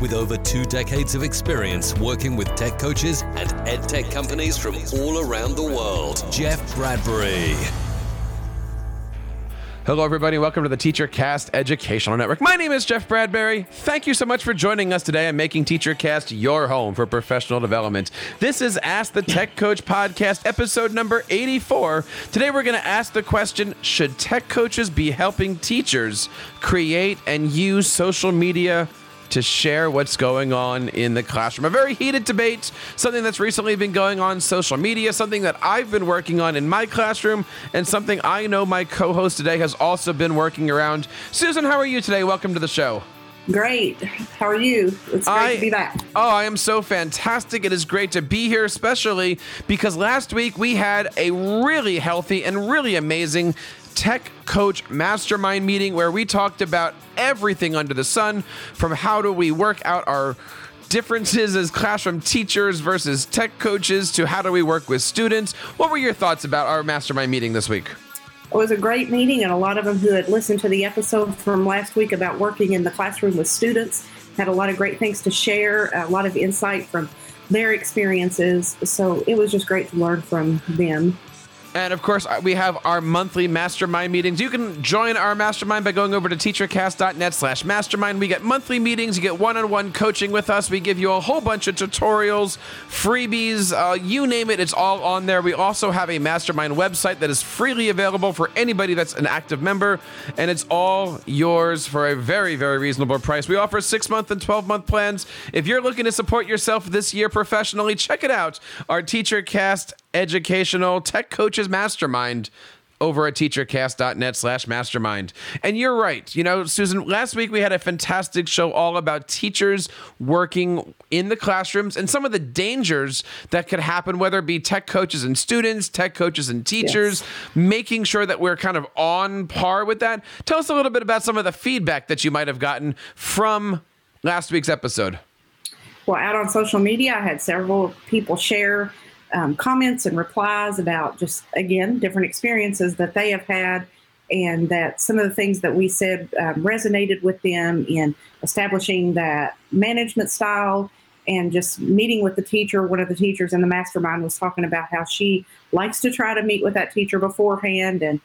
with over two decades of experience working with tech coaches and ed tech companies from all around the world, Jeff Bradbury. Hello, everybody. Welcome to the TeacherCast Educational Network. My name is Jeff Bradbury. Thank you so much for joining us today and making TeacherCast your home for professional development. This is Ask the Tech Coach podcast, episode number 84. Today, we're going to ask the question Should tech coaches be helping teachers create and use social media to share what's going on in the classroom. A very heated debate, something that's recently been going on social media, something that I've been working on in my classroom, and something I know my co host today has also been working around. Susan, how are you today? Welcome to the show. Great. How are you? It's great I, to be back. Oh, I am so fantastic. It is great to be here, especially because last week we had a really healthy and really amazing Tech Coach Mastermind meeting where we talked about everything under the sun from how do we work out our differences as classroom teachers versus tech coaches to how do we work with students. What were your thoughts about our mastermind meeting this week? It was a great meeting, and a lot of them who had listened to the episode from last week about working in the classroom with students had a lot of great things to share, a lot of insight from their experiences. So it was just great to learn from them. And of course, we have our monthly mastermind meetings. You can join our mastermind by going over to teachercast.net slash mastermind. We get monthly meetings. You get one-on-one coaching with us. We give you a whole bunch of tutorials, freebies, uh, you name it. It's all on there. We also have a mastermind website that is freely available for anybody that's an active member. And it's all yours for a very, very reasonable price. We offer six-month and 12-month plans. If you're looking to support yourself this year professionally, check it out. Our TeacherCast educational tech coaches mastermind over at teachercast.net slash mastermind. And you're right. You know, Susan, last week we had a fantastic show all about teachers working in the classrooms and some of the dangers that could happen, whether it be tech coaches and students, tech coaches and teachers, yes. making sure that we're kind of on par with that. Tell us a little bit about some of the feedback that you might have gotten from last week's episode. Well, out on social media, I had several people share um, comments and replies about just, again, different experiences that they have had, and that some of the things that we said um, resonated with them in establishing that management style and just meeting with the teacher. One of the teachers in the mastermind was talking about how she likes to try to meet with that teacher beforehand and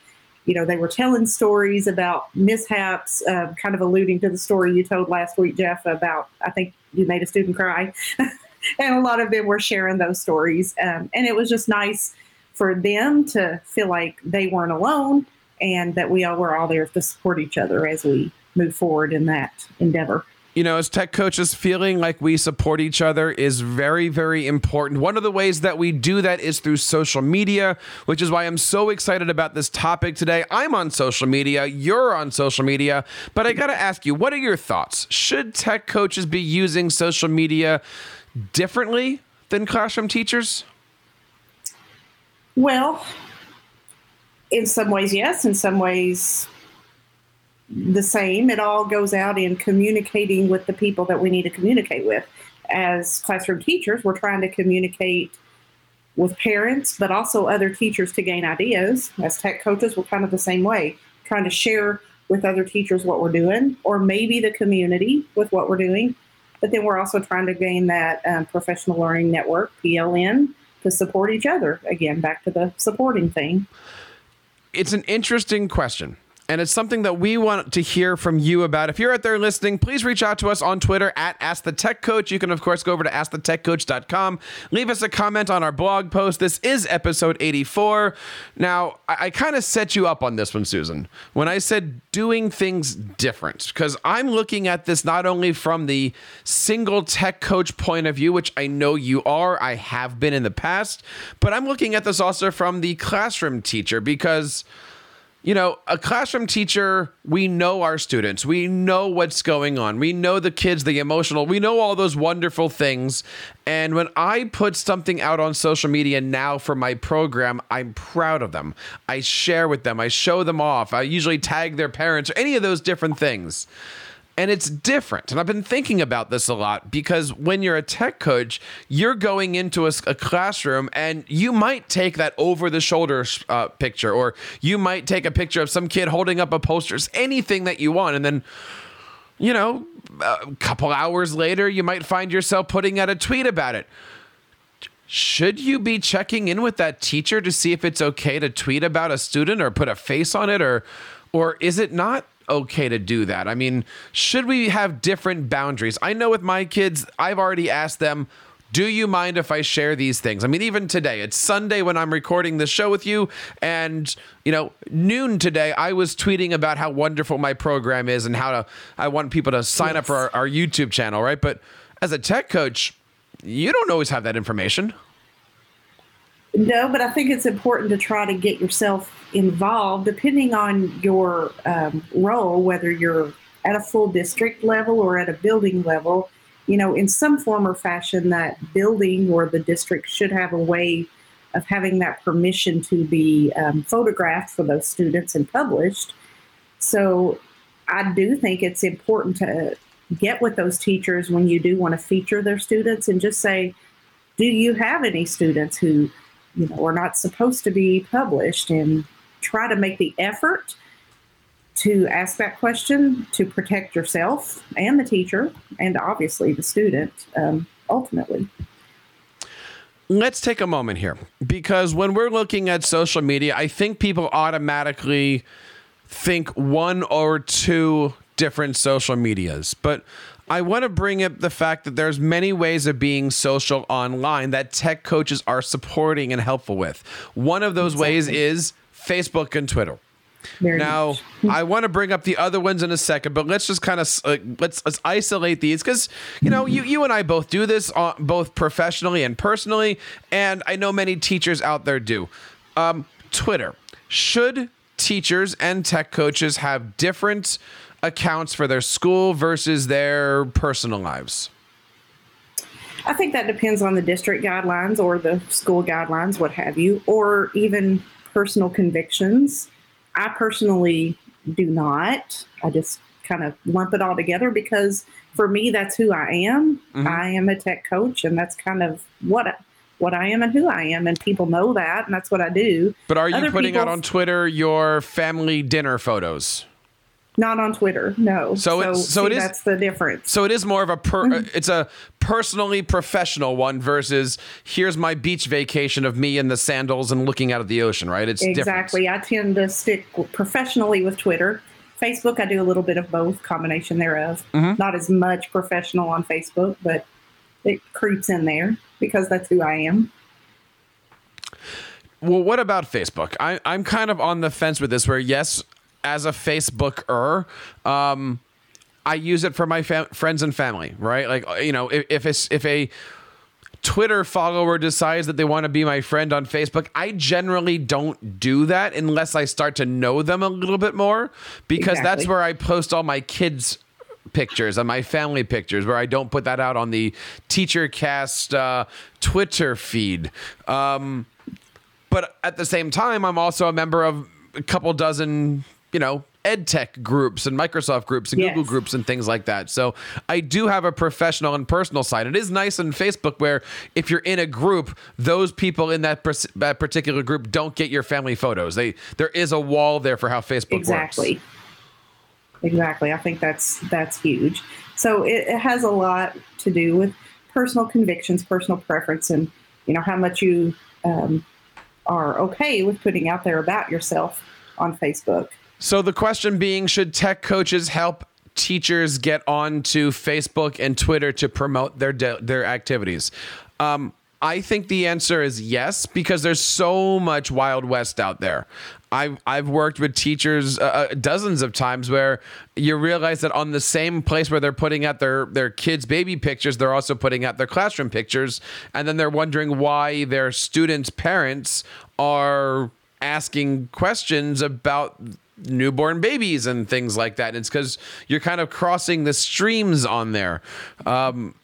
you know, they were telling stories about mishaps, uh, kind of alluding to the story you told last week, Jeff, about I think you made a student cry. and a lot of them were sharing those stories. Um, and it was just nice for them to feel like they weren't alone and that we all were all there to support each other as we move forward in that endeavor you know, as tech coaches, feeling like we support each other is very, very important. One of the ways that we do that is through social media, which is why I'm so excited about this topic today. I'm on social media, you're on social media, but I got to ask you, what are your thoughts? Should tech coaches be using social media differently than classroom teachers? Well, in some ways, yes. In some ways, the same. It all goes out in communicating with the people that we need to communicate with. As classroom teachers, we're trying to communicate with parents, but also other teachers to gain ideas. As tech coaches, we're kind of the same way, trying to share with other teachers what we're doing, or maybe the community with what we're doing. But then we're also trying to gain that um, professional learning network, PLN, to support each other. Again, back to the supporting thing. It's an interesting question and it's something that we want to hear from you about. If you're out there listening, please reach out to us on Twitter at Ask the Tech Coach. You can, of course, go over to AskTheTechCoach.com. Leave us a comment on our blog post. This is episode 84. Now, I, I kind of set you up on this one, Susan, when I said doing things different, because I'm looking at this not only from the single tech coach point of view, which I know you are, I have been in the past, but I'm looking at this also from the classroom teacher because you know, a classroom teacher, we know our students. We know what's going on. We know the kids, the emotional. We know all those wonderful things. And when I put something out on social media now for my program, I'm proud of them. I share with them, I show them off. I usually tag their parents or any of those different things and it's different. And I've been thinking about this a lot because when you're a tech coach, you're going into a, a classroom and you might take that over the shoulder uh, picture, or you might take a picture of some kid holding up a poster, anything that you want. And then, you know, a couple hours later, you might find yourself putting out a tweet about it. Should you be checking in with that teacher to see if it's okay to tweet about a student or put a face on it or or is it not okay to do that? I mean, should we have different boundaries? I know with my kids, I've already asked them, do you mind if I share these things? I mean, even today, it's Sunday when I'm recording this show with you. And, you know, noon today, I was tweeting about how wonderful my program is and how to, I want people to sign yes. up for our, our YouTube channel, right? But as a tech coach, you don't always have that information. No, but I think it's important to try to get yourself involved, depending on your um, role, whether you're at a full district level or at a building level. You know, in some form or fashion, that building or the district should have a way of having that permission to be um, photographed for those students and published. So I do think it's important to get with those teachers when you do want to feature their students and just say, do you have any students who you know are not supposed to be published and try to make the effort to ask that question to protect yourself and the teacher and obviously the student um, ultimately let's take a moment here because when we're looking at social media i think people automatically think one or two different social medias but I want to bring up the fact that there's many ways of being social online that tech coaches are supporting and helpful with. One of those exactly. ways is Facebook and Twitter. Very now, I want to bring up the other ones in a second, but let's just kind of uh, let's let's isolate these because you know you you and I both do this uh, both professionally and personally, and I know many teachers out there do. Um, Twitter should teachers and tech coaches have different accounts for their school versus their personal lives? I think that depends on the district guidelines or the school guidelines, what have you, or even personal convictions. I personally do not. I just kind of lump it all together because for me, that's who I am. Mm-hmm. I am a tech coach, and that's kind of what I, what I am and who I am, and people know that, and that's what I do. But are you Other putting out on Twitter your family dinner photos? Not on Twitter, no. So, so, so see, it is. That's the difference. So it is more of a per, mm-hmm. it's a personally professional one versus here's my beach vacation of me in the sandals and looking out at the ocean. Right? It's exactly. Different. I tend to stick professionally with Twitter. Facebook, I do a little bit of both, combination thereof. Mm-hmm. Not as much professional on Facebook, but it creeps in there because that's who I am. Well, what about Facebook? I, I'm kind of on the fence with this. Where yes, as a Facebooker, um, I use it for my fam- friends and family, right? Like you know, if if, it's, if a Twitter follower decides that they want to be my friend on Facebook, I generally don't do that unless I start to know them a little bit more because exactly. that's where I post all my kids pictures and my family pictures where I don't put that out on the teacher cast uh, Twitter feed. Um, but at the same time, I'm also a member of a couple dozen you know, ed tech groups and Microsoft groups and yes. Google groups and things like that. So I do have a professional and personal side. It is nice on Facebook where if you're in a group, those people in that, that particular group don't get your family photos. They there is a wall there for how Facebook exactly. works. Exactly. Exactly. I think that's that's huge. So it, it has a lot to do with personal convictions, personal preference, and you know how much you um, are okay with putting out there about yourself on Facebook. So the question being should tech coaches help teachers get onto Facebook and Twitter to promote their de- their activities? Um, I think the answer is yes because there's so much Wild West out there. I've I've worked with teachers uh, uh, dozens of times where you realize that on the same place where they're putting out their their kids' baby pictures, they're also putting out their classroom pictures, and then they're wondering why their students' parents are asking questions about newborn babies and things like that. And it's because you're kind of crossing the streams on there. Um,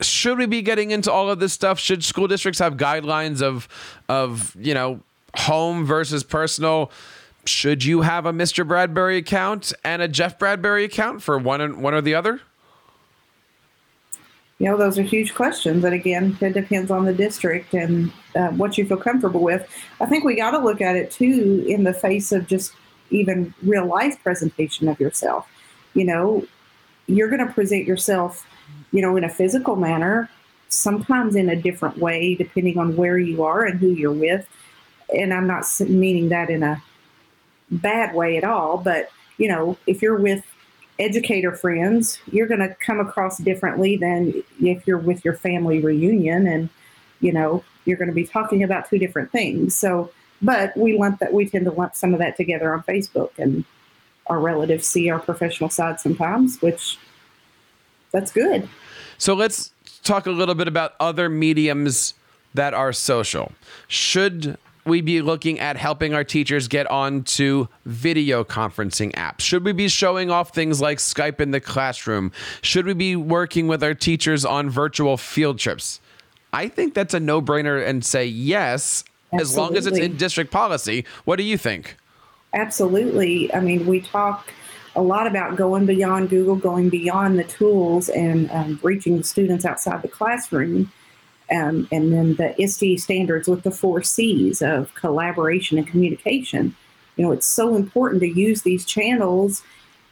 should we be getting into all of this stuff? Should school districts have guidelines of of you know home versus personal? Should you have a Mr. Bradbury account and a Jeff Bradbury account for one one or the other? You know, those are huge questions. And again, it depends on the district and uh, what you feel comfortable with. I think we got to look at it too in the face of just even real life presentation of yourself. You know, you're going to present yourself, you know, in a physical manner, sometimes in a different way, depending on where you are and who you're with. And I'm not meaning that in a bad way at all, but, you know, if you're with educator friends, you're going to come across differently than if you're with your family reunion and, you know, you're going to be talking about two different things. So, but we lump that we tend to lump some of that together on Facebook and our relatives see our professional side sometimes, which that's good. So let's talk a little bit about other mediums that are social. Should we be looking at helping our teachers get onto video conferencing apps? Should we be showing off things like Skype in the classroom? Should we be working with our teachers on virtual field trips? I think that's a no brainer and say yes. As long as it's in district policy. What do you think? Absolutely. I mean, we talk a lot about going beyond Google, going beyond the tools, and um, reaching students outside the classroom um, and then the ISTE standards with the four C's of collaboration and communication. You know, it's so important to use these channels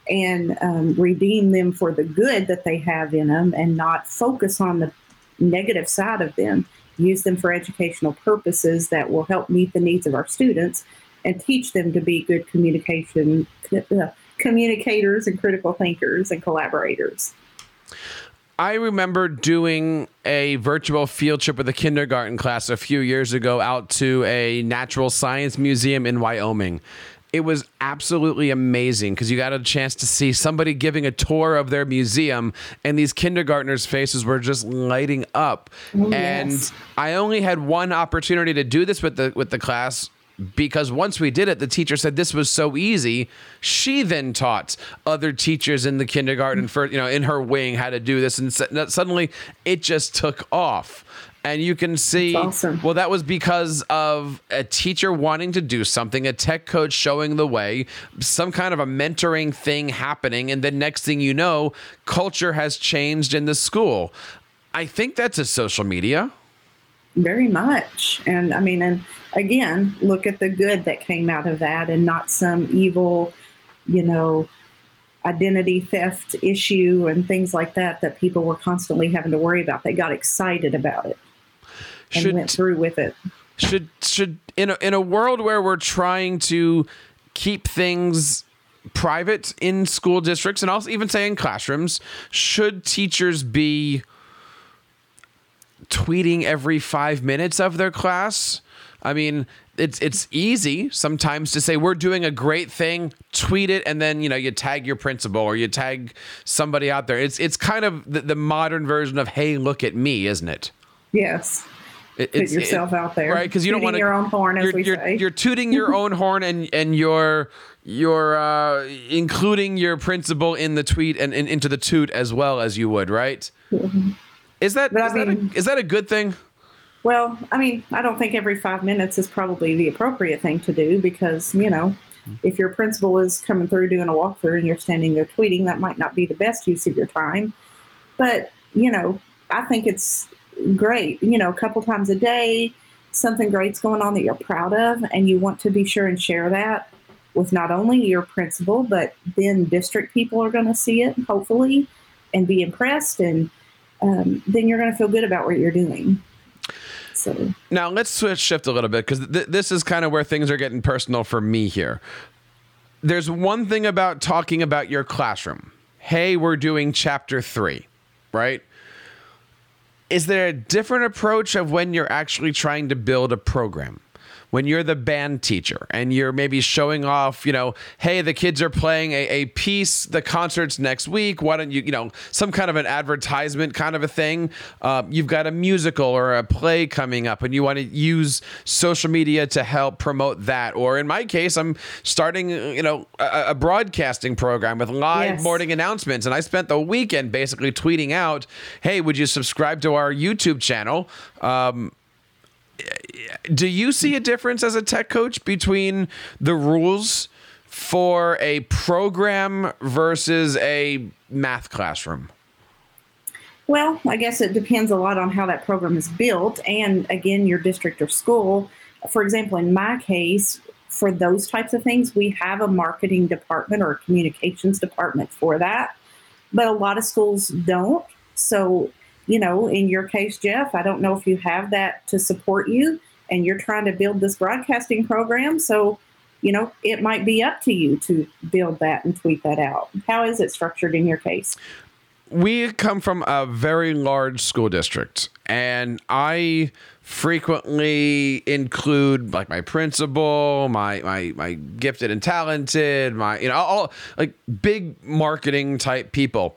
and um, redeem them for the good that they have in them and not focus on the negative side of them. Use them for educational purposes that will help meet the needs of our students and teach them to be good communication uh, communicators and critical thinkers and collaborators. I remember doing a virtual field trip with a kindergarten class a few years ago out to a natural science museum in Wyoming. It was absolutely amazing because you got a chance to see somebody giving a tour of their museum, and these kindergartners' faces were just lighting up. Oh, and yes. I only had one opportunity to do this with the with the class because once we did it, the teacher said this was so easy. She then taught other teachers in the kindergarten for you know in her wing how to do this, and suddenly it just took off. And you can see, awesome. well, that was because of a teacher wanting to do something, a tech coach showing the way, some kind of a mentoring thing happening, and the next thing you know, culture has changed in the school. I think that's a social media. Very much. And I mean, and again, look at the good that came out of that and not some evil, you know, identity theft issue and things like that that people were constantly having to worry about. They got excited about it and should, went through with it. Should should in a, in a world where we're trying to keep things private in school districts and also even say in classrooms, should teachers be tweeting every five minutes of their class. I mean, it's it's easy sometimes to say we're doing a great thing, tweet it, and then you know you tag your principal or you tag somebody out there. It's it's kind of the, the modern version of hey, look at me, isn't it? Yes. It, Put yourself it, out there, right? Because you don't want your own horn, as you're, we you're, say. You're tooting your own horn, and and you're you're uh, including your principal in the tweet and, and, into the toot as well as you would, right? Mm-hmm. Is that, is, mean, that a, is that a good thing? Well, I mean, I don't think every five minutes is probably the appropriate thing to do because, you know, if your principal is coming through doing a walkthrough and you're standing there tweeting, that might not be the best use of your time. But, you know, I think it's great. You know, a couple times a day, something great's going on that you're proud of, and you want to be sure and share that with not only your principal, but then district people are going to see it, hopefully, and be impressed and um, then you're going to feel good about what you're doing. So now let's switch shift a little bit because th- this is kind of where things are getting personal for me here. There's one thing about talking about your classroom. Hey, we're doing chapter three, right? Is there a different approach of when you're actually trying to build a program? When you're the band teacher and you're maybe showing off, you know, hey, the kids are playing a, a piece, the concert's next week. Why don't you, you know, some kind of an advertisement kind of a thing. Uh, you've got a musical or a play coming up and you want to use social media to help promote that. Or in my case, I'm starting, you know, a, a broadcasting program with live Yes. morning announcements. And I spent the weekend basically tweeting out, hey, would you subscribe to our YouTube channel? Um, do you see a difference as a tech coach between the rules for a program versus a math classroom? Well, I guess it depends a lot on how that program is built and again, your district or school. For example, in my case, for those types of things, we have a marketing department or a communications department for that. But a lot of schools don't. So, you know, in your case, Jeff, I don't know if you have that to support you and you're trying to build this broadcasting program. So, you know, it might be up to you to build that and tweet that out. How is it structured in your case? we come from a very large school district and i frequently include like my principal my my my gifted and talented my you know all like big marketing type people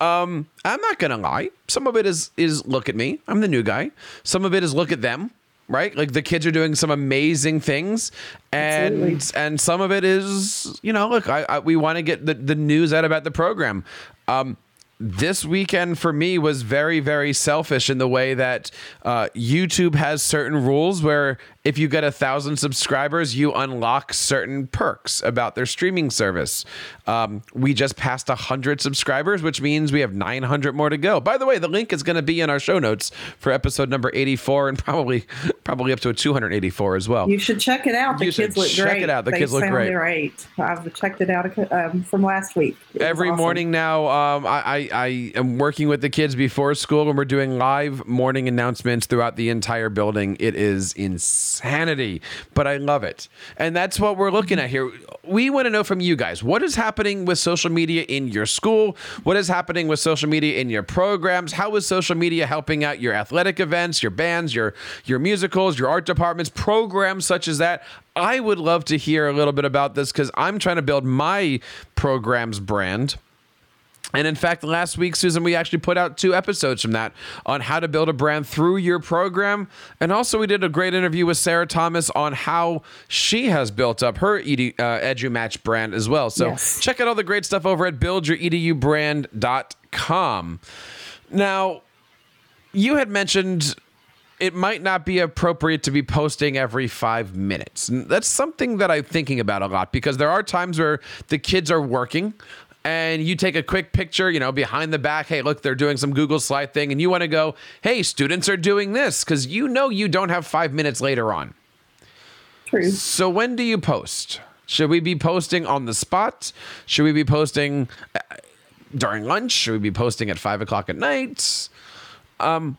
um i'm not gonna lie. Some of it is is look at me. I'm the new guy. Some of it is look at them right? Like the kids are doing some amazing things. And Absolutely. and some of it is you know look i, I we want to get the, the news out about the program. Um this weekend for me was very very selfish in the way that uh, youtube has certain rules where if you get a thousand subscribers you unlock certain perks about their streaming service um, we just passed a hundred subscribers which means we have 900 more to go by the way the link is going to be in our show notes for episode number 84 and probably probably up to a 284 as well You should check it out. The You should kids look check great. it out. The They kids look great. great. I've checked it out um, from last week. It every awesome. morning now um, I, I, I am working with the kids before school and we're doing live morning announcements throughout the entire building it is insanity but i love it. And that's what we're looking at here. We want to know from you guys what is happening with social media in your school? What is happening with social media in your programs? How is social media helping out your athletic events your bands your your musicals your art departments programs such as that? I would love to hear a little bit about this because i'm trying to build my program's brand and in fact, last week, Susan, we actually put out two episodes from that on how to build a brand through your program. And also, we did a great interview with Sarah Thomas on how she has built up her Edu, uh, EduMatch brand as well. So Yes. check out all the great stuff over at buildyouredubrand.com. Now, you had mentioned it might not be appropriate to be posting every five minutes. That's something that I'm thinking about a lot because there are times where the kids are working and you take a quick picture, you know, behind the back. Hey, look, they're doing some Google slide thing. And you want to go, hey, students are doing this because you know you don't have five minutes later on. True. So when do you post? Should we be posting on the spot? Should we be posting uh, during lunch? Should we be posting at five o'clock at night? Um,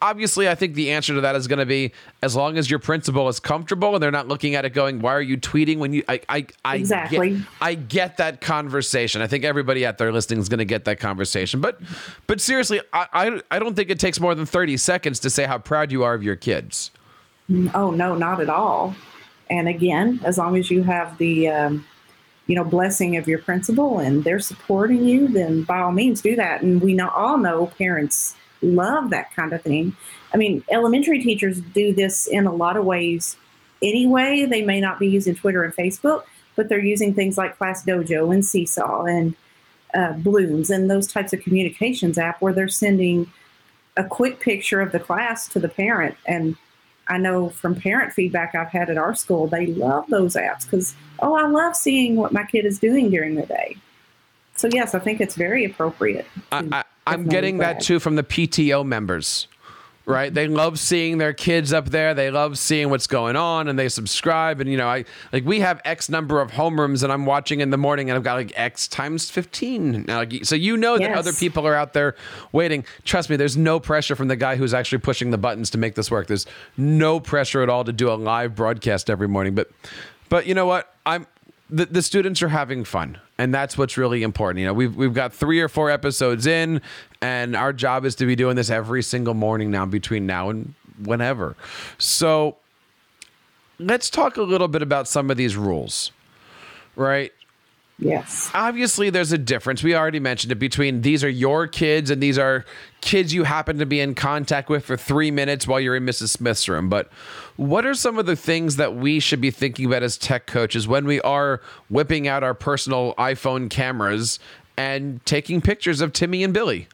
obviously, I think the answer to that is going to be as long as your principal is comfortable and they're not looking at it going, "Why are you tweeting when you?" I, I, I Exactly. Get, I get that conversation. I think everybody out there listening is going to get that conversation. But, but seriously, I, I, I don't think it takes more than thirty seconds to say how proud you are of your kids. Oh no, not at all. And again, as long as you have the um, you know blessing of your principal and they're supporting you, then by all means do that. And we know all know parents love that kind of thing. I mean, elementary teachers do this in a lot of ways anyway. They may not be using Twitter and Facebook, but they're using things like Class Dojo and Seesaw and uh, Bloomz and those types of communications app where they're sending a quick picture of the class to the parent and I know from parent feedback I've had at our school, they love those apps because, oh, I love seeing what my kid is doing during the day. So, yes, I think it's very appropriate. I, I'm getting that too from the PTO members, right? They love seeing their kids up there. They love seeing what's going on, and they subscribe. And you know, I like we have X number of homerooms, and I'm watching in the morning, and I've got like X times 15. Now, like, so you know that other people are out there waiting. Trust me, there's no pressure from the guy who's actually pushing the buttons to make this work. There's no pressure at all to do a live broadcast every morning. But, but you know what? I'm the, the students are having fun and that's what's really important you know we've, we've got three or four episodes in and our job is to be doing this every single morning now between now and whenever so let's talk a little bit about some of these rules, right? Yes. Obviously, there's a difference. We already mentioned it between these are your kids and these are kids you happen to be in contact with for three minutes while you're in Mrs. Smith's room. But what are some of the things that we should be thinking about as tech coaches when we are whipping out our personal iPhone cameras and taking pictures of Timmy and Billy?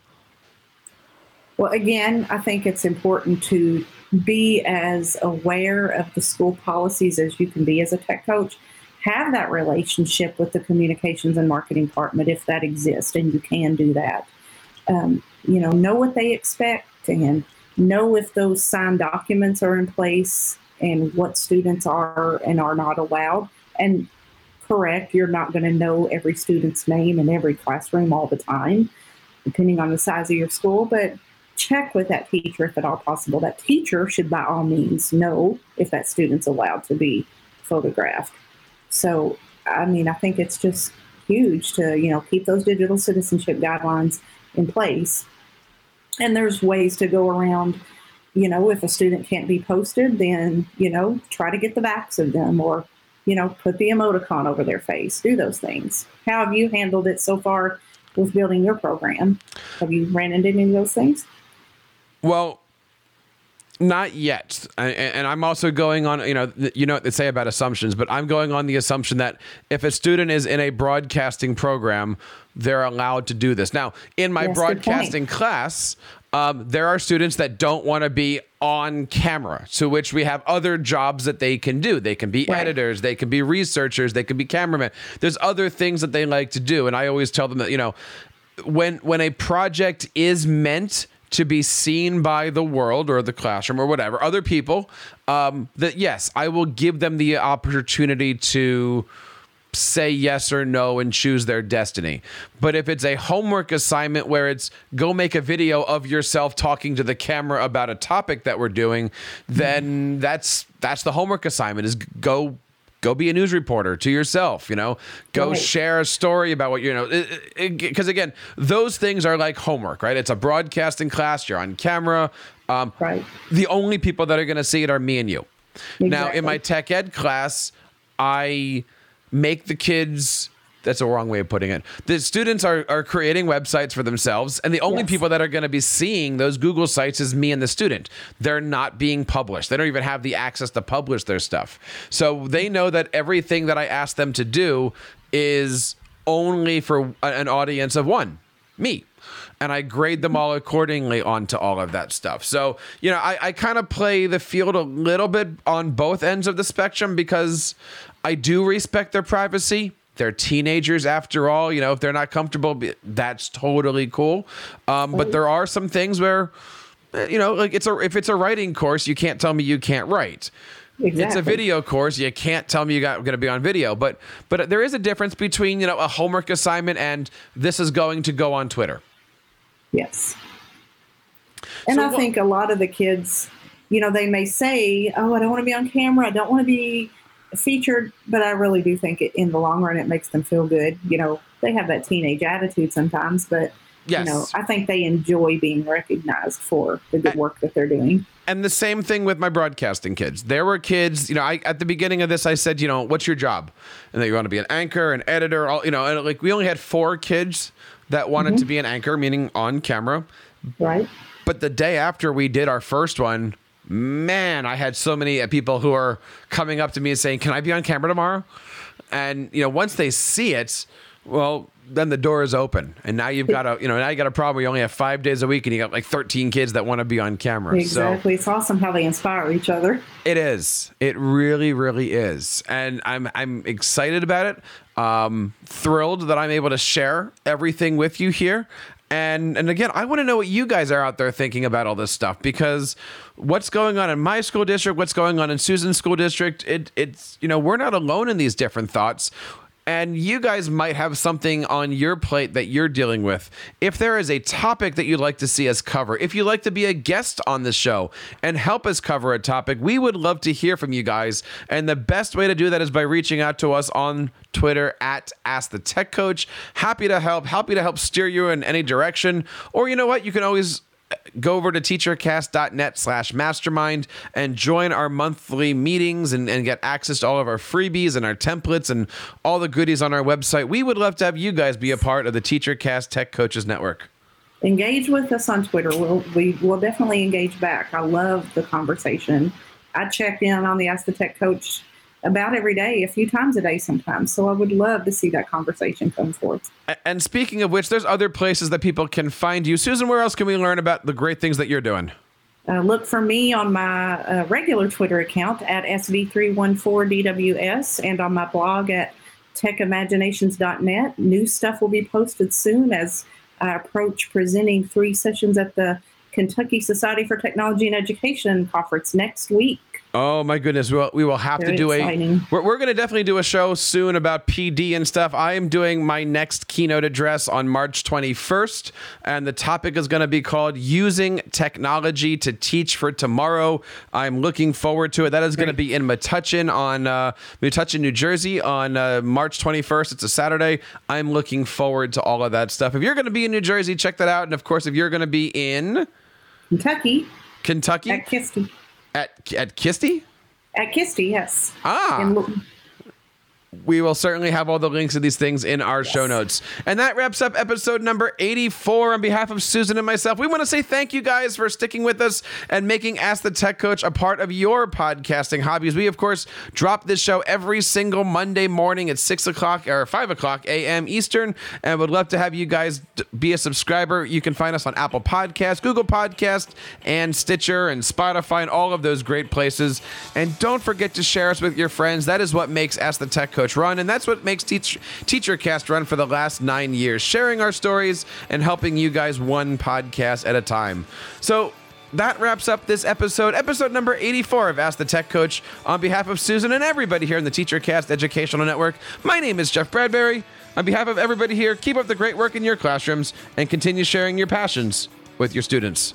Well, again, I think it's important to be as aware of the school policies as you can be as a tech coach. Have that relationship with the communications and marketing department if that exists, and you can do that. Um, you know, know what they expect and know if those signed documents are in place and what students are and are not allowed. And correct, you're not going to know every student's name in every classroom all the time, depending on the size of your school, but check with that teacher if at all possible. That teacher should, by all means, know if that student's allowed to be photographed. So, I mean, I think it's just huge to, you know, keep those digital citizenship guidelines in place. And there's ways to go around, you know, if a student can't be posted, then, you know, try to get the backs of them or, you know, put the emoticon over their face, do those things. How have you handled it so far with building your program? Have you ran into any of those things? Well, not yet, and I'm also going on. You know, you know what they say about assumptions, but I'm going on the assumption that if a student is in a broadcasting program, they're allowed to do this. Now, in my broadcasting class, um, there are students that don't want to be on camera, to which we have other jobs that they can do. They can be right. editors, they can be researchers, they can be cameramen. There's other things that they like to do, and I always tell them that you know, when when a project is meant to be seen by the world or the classroom or whatever, other people, um, that yes, I will give them the opportunity to say yes or no and choose their destiny. But if it's a homework assignment where it's go make a video of yourself talking to the camera about a topic that we're doing, then that's that's the homework assignment is go go be a news reporter to yourself you know? Go right. share a story about what you know because again those things are like homework right? It's a broadcasting class. You're on camera. Um, right. the only people that are going to see it are me and you. Exactly. now in my tech ed class i make the kids that's a wrong way of putting it. The students are, are creating websites for themselves, and the only yes. people that are going to be seeing those Google sites is me and the student. They're not being published. They don't even have the access to publish their stuff. So they know that everything that I ask them to do is only for an audience of one, me and I grade them all accordingly onto all of that stuff. So, you know, I, I kind of play the field a little bit on both ends of the spectrum because I do respect their privacy, they're teenagers after all. You know, if they're not comfortable, that's totally cool. Um, but there are some things where, eh, you know, like it's a if it's a writing course, you can't tell me you can't write. Exactly. It's a video course. You can't tell me you got going to be on video, but but there is a difference between you know a homework assignment and this is going to go on Twitter. Yes, and so I think a lot of the kids, you know, they may say, "Oh, I don't want to be on camera. I don't want to be featured, but I really do think it, in the long run it makes them feel good. You know, they have that teenage attitude sometimes, but yes. you know, I think they enjoy being recognized for the good work that they're doing. And the same thing with my broadcasting kids. There were kids, you know, I at the beginning of this I said, you know, what's your job? And that you want to be an anchor, an editor, all, you know, and like we only had four kids that wanted mm-hmm. to be an anchor, meaning on camera. Right. But the day after we did our first one, man, I had so many uh, people who are coming up to me and saying, "Can I be on camera tomorrow?" And you know, once they see it, well, then the door is open, and now you've got a you know now you got a problem. Where you only have five days a week, and you got like thirteen kids that want to be on camera. Exactly, so, it's awesome how they inspire each other. It is. It really, really is, and I'm I'm excited about it. Um, thrilled that I'm able to share everything with you here. And and again, I want to know what you guys are out there thinking about all this stuff because what's going on in my school district, what's going on in Susan's school district, it it's you know, we're not alone in these different thoughts. And you guys might have something on your plate that you're dealing with. If there is a topic that you'd like to see us cover, if you'd like to be a guest on the show and help us cover a topic, we would love to hear from you guys. And the best way to do that is by reaching out to us on Twitter at Ask the Tech Coach. Happy to help, happy to help steer you in any direction. Or you know what? You can always go over to teachercast.net slash mastermind and join our monthly meetings and, and get access to all of our freebies and our templates and all the goodies on our website. We would love to have you guys be a part of the TeacherCast Tech Coaches Network. Engage with us on Twitter. We'll, we will definitely engage back. I love the conversation. I check in on the Ask the Tech Coach about every day, a few times a day sometimes. So I would love to see that conversation come forth. And speaking of which, there's other places that people can find you. Susan, where else can we learn about the great things that you're doing? Uh, look for me on my uh, regular Twitter account at SV314DWS and on my blog at techimaginations.net. New stuff will be posted soon as I approach presenting three sessions at the Kentucky Society for Technology and Education conference next week. Oh my goodness, we will, we will have Very to do exciting. a. We're, we're going to definitely do a show soon about PD and stuff. I am doing my next keynote address on March 21st, and the topic is going to be called "Using Technology to Teach for Tomorrow." I'm looking forward to it. That is going to be in Metuchen on uh, Metuchen, New Jersey, on uh, March 21st. It's a Saturday. I'm looking forward to all of that stuff. If you're going to be in New Jersey, check that out. And of course, if you're going to be in Kentucky Kentucky at KySTE. At at KySTE. At KySTE, yes. Ah. In we will certainly have all the links to these things in our show notes. And that wraps up episode number 84. On behalf of Susan and myself, we want to say thank you guys for sticking with us and making Ask the Tech Coach a part of your podcasting hobbies. We, of course, drop this show every single Monday morning at 6 o'clock or 5 o'clock a.m. Eastern. And would love to have you guys be a subscriber. You can find us on Apple Podcasts, Google Podcast, and Stitcher and Spotify and all of those great places. And don't forget to share us with your friends. That is what makes Ask the Tech Coach run, and that's what makes Teach TeacherCast run for the last nine years, sharing our stories and helping you guys one podcast at a time. So that wraps up this episode, episode number 84 of Ask the Tech Coach. On behalf of Susan and everybody here in the TeacherCast Educational Network, my name is Jeff Bradbury. On behalf of everybody here, keep up the great work in your classrooms and continue sharing your passions with your students.